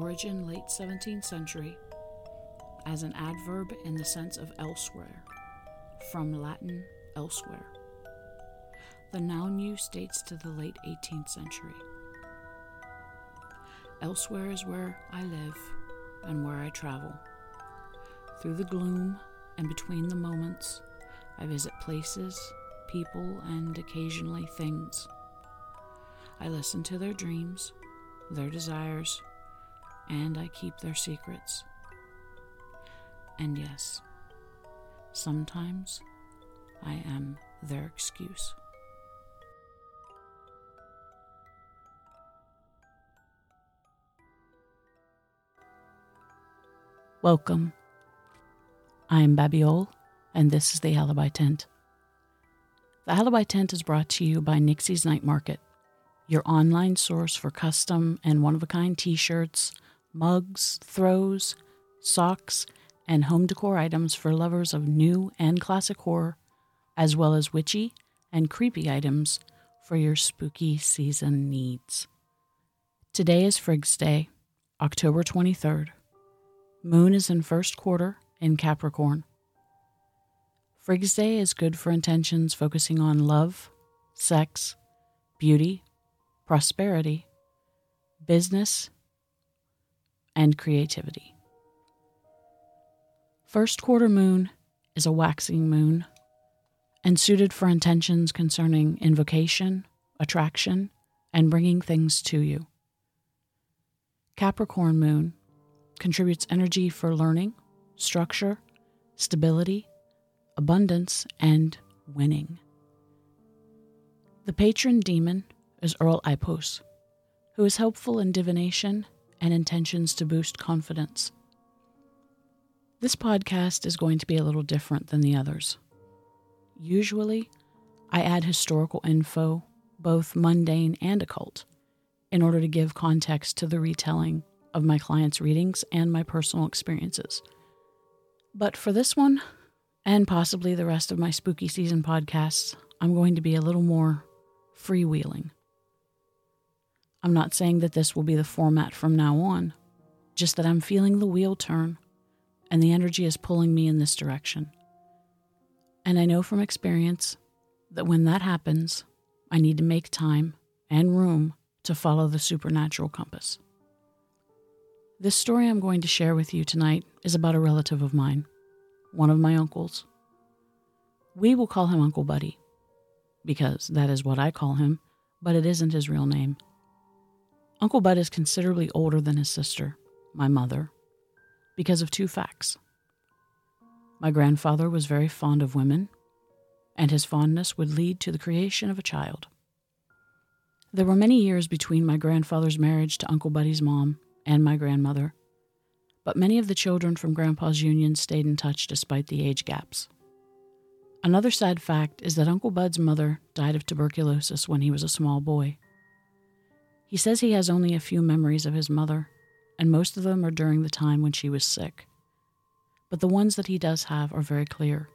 Origin late 17th century as an adverb in the sense of elsewhere, from Latin elsewhere. The noun use dates to the late 18th century. Elsewhere is where I live and where I travel. Through the gloom and between the moments, I visit places, people, and occasionally things. I listen to their dreams, their desires, and I keep their secrets. And yes, sometimes I am their excuse. Welcome. I am Babiole, and this is the Alibi Tent. The Alibi Tent is brought to you by Nixie's Night Market, your online source for custom and one of a kind t shirts, mugs, throws, socks, and home decor items for lovers of new and classic horror, as well as witchy and creepy items for your spooky season needs. Today is Friggs Day, October 23rd. Moon is in first quarter in Capricorn. Friggs Day is good for intentions focusing on love, sex, beauty, prosperity, business, and creativity. First quarter moon is a waxing moon and suited for intentions concerning invocation, attraction, and bringing things to you. Capricorn moon contributes energy for learning, structure, stability, abundance, and winning. The patron demon is Earl Ipos, who is helpful in divination and intentions to boost confidence. This podcast is going to be a little different than the others. Usually, I add historical info, both mundane and occult, in order to give context to the retelling of my clients' readings and my personal experiences. But for this one, and possibly the rest of my spooky season podcasts, I'm going to be a little more freewheeling. I'm not saying that this will be the format from now on, just that I'm feeling the wheel turn and the energy is pulling me in this direction. And I know from experience that when that happens, I need to make time and room to follow the supernatural compass. This story I'm going to share with you tonight is about a relative of mine, one of my uncles. We will call him Uncle Buddy, because that is what I call him, but it isn't his real name. Uncle Bud is considerably older than his sister, my mother, because of two facts. My grandfather was very fond of women, and his fondness would lead to the creation of a child. There were many years between my grandfather's marriage to Uncle Buddy's mom and my grandmother, but many of the children from Grandpa's union stayed in touch despite the age gaps. Another sad fact is that Uncle Bud's mother died of tuberculosis when he was a small boy. He says he has only a few memories of his mother, and most of them are during the time when she was sick. But the ones that he does have are very clear.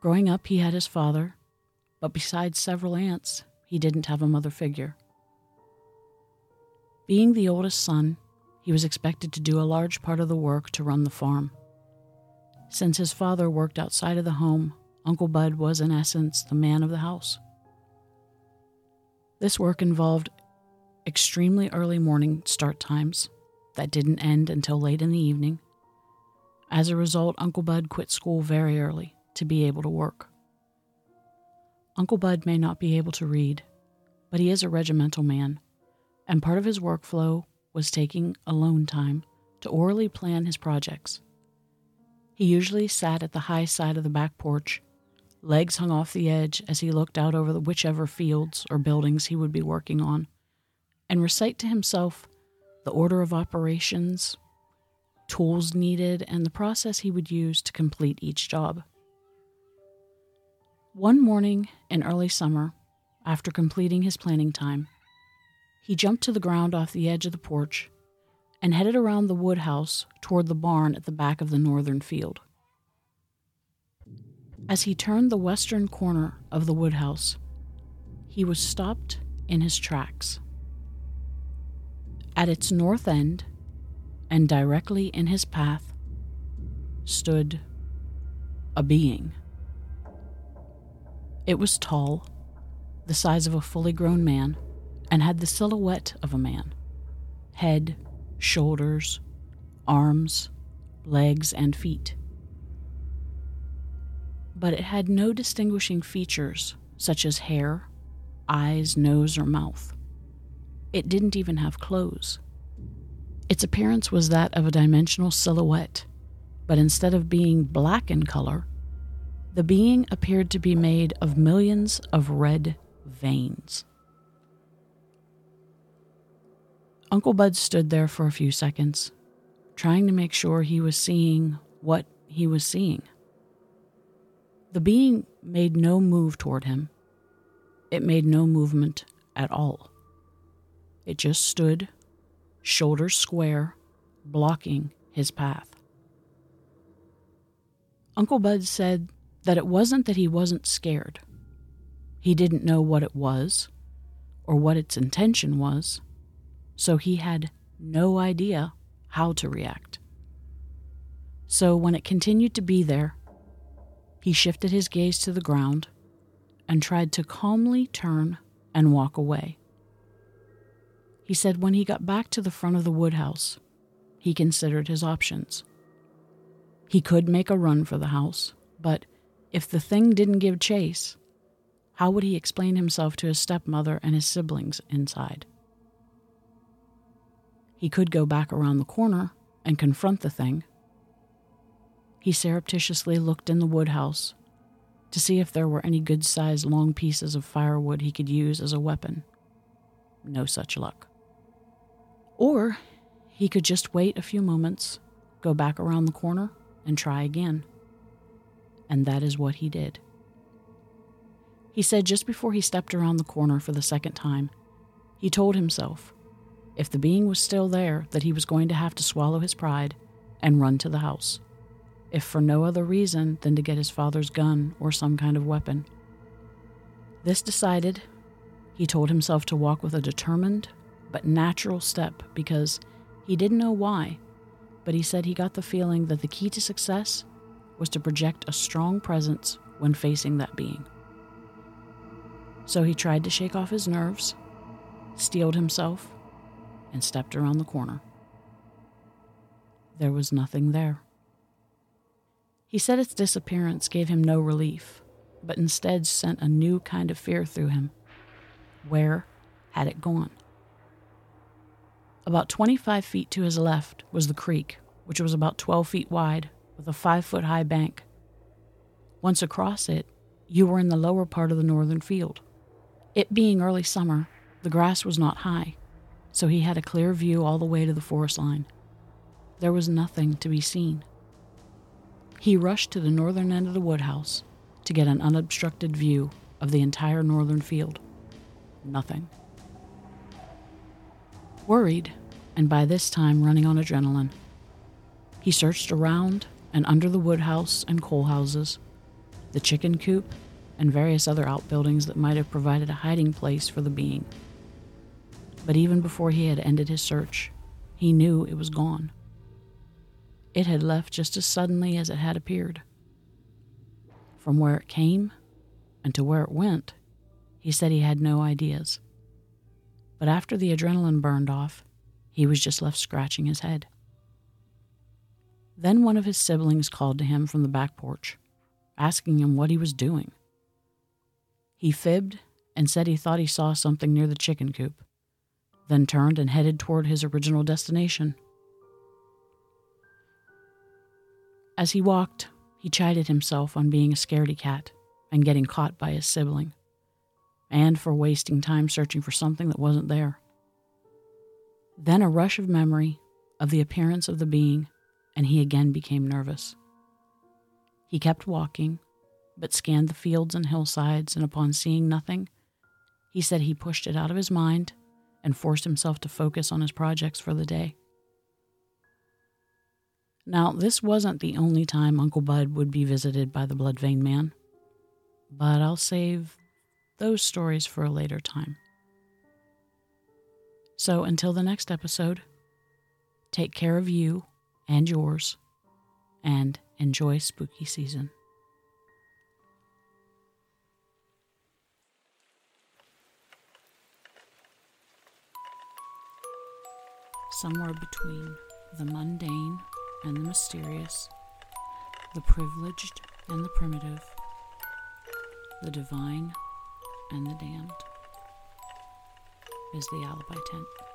Growing up, he had his father, but besides several aunts, he didn't have a mother figure. Being the oldest son, he was expected to do a large part of the work to run the farm. Since his father worked outside of the home, Uncle Bud was, in essence, the man of the house. This work involved extremely early morning start times that didn't end until late in the evening. As a result, Uncle Bud quit school very early to be able to work. Uncle Bud may not be able to read, but he is a regimental man and part of his workflow was taking alone time to orally plan his projects. He usually sat at the high side of the back porch, legs hung off the edge as he looked out over the whichever fields or buildings he would be working on, and recite to himself the order of operations, tools needed, and the process he would use to complete each job. One morning in early summer, after completing his planning time, he jumped to the ground off the edge of the porch and headed around the woodhouse toward the barn at the back of the northern field. As he turned the western corner of the woodhouse, he was stopped in his tracks At its north end, and directly in his path, stood a being. It was tall, the size of a fully grown man, and had the silhouette of a man head, shoulders, arms, legs, and feet. But it had no distinguishing features such as hair, eyes, nose, or mouth. It didn't even have clothes. Its appearance was that of a dimensional silhouette, but instead of being black in color, the being appeared to be made of millions of red veins. Uncle Bud stood there for a few seconds, trying to make sure he was seeing what he was seeing. The being made no move toward him. It made no movement at all. It just stood, shoulders square, blocking his path. Uncle Bud said that it wasn't that he wasn't scared. He didn't know what it was or what its intention was so he had no idea how to react. So when it continued to be there, he shifted his gaze to the ground and tried to calmly turn and walk away. He said when he got back to the front of the woodhouse, he considered his options. He could make a run for the house, but if the thing didn't give chase, how would he explain himself to his stepmother and his siblings inside? He could go back around the corner and confront the thing. He surreptitiously looked in the woodhouse to see if there were any good sized long pieces of firewood he could use as a weapon. No such luck. Or he could just wait a few moments, go back around the corner, and try again. And that is what he did. He said just before he stepped around the corner for the second time, he told himself if the being was still there, that he was going to have to swallow his pride and run to the house, if for no other reason than to get his father's gun or some kind of weapon. This decided, he told himself to walk with a determined but natural step because he didn't know why, but he said he got the feeling that the key to success was to project a strong presence when facing that being. So he tried to shake off his nerves, steeled himself, and stepped around the corner. There was nothing there. He said its disappearance gave him no relief, but instead sent a new kind of fear through him. Where had it gone? About 25 feet to his left was the creek, which was about 12 feet wide, with a five foot high bank. Once across it, you were in the lower part of the northern field. It being early summer, the grass was not high, so he had a clear view all the way to the forest line. There was nothing to be seen. He rushed to the northern end of the woodhouse to get an unobstructed view of the entire northern field. Nothing. Worried, and by this time running on adrenaline, he searched around and under the woodhouse and coal houses, the chicken coop, and various other outbuildings that might have provided a hiding place for the being. But even before he had ended his search, he knew it was gone. It had left just as suddenly as it had appeared. From where it came and to where it went, he said he had no ideas. But after the adrenaline burned off, he was just left scratching his head. Then one of his siblings called to him from the back porch, asking him what he was doing. He fibbed and said he thought he saw something near the chicken coop then turned and headed toward his original destination. As he walked, he chided himself on being a scaredy cat and getting caught by his sibling, and for wasting time searching for something that wasn't there. Then a rush of memory of the appearance of the being, and he again became nervous. He kept walking, but scanned the fields and hillsides, and upon seeing nothing, he said he pushed it out of his mind and forced himself to focus on his projects for the day. Now, this wasn't the only time Uncle Bud would be visited by the Blood Vein Man, but I'll save those stories for a later time. So until the next episode, take care of you and yours, and enjoy spooky season. Somewhere between the mundane and the mysterious, the privileged and the primitive, the divine and the damned is the alibi tent.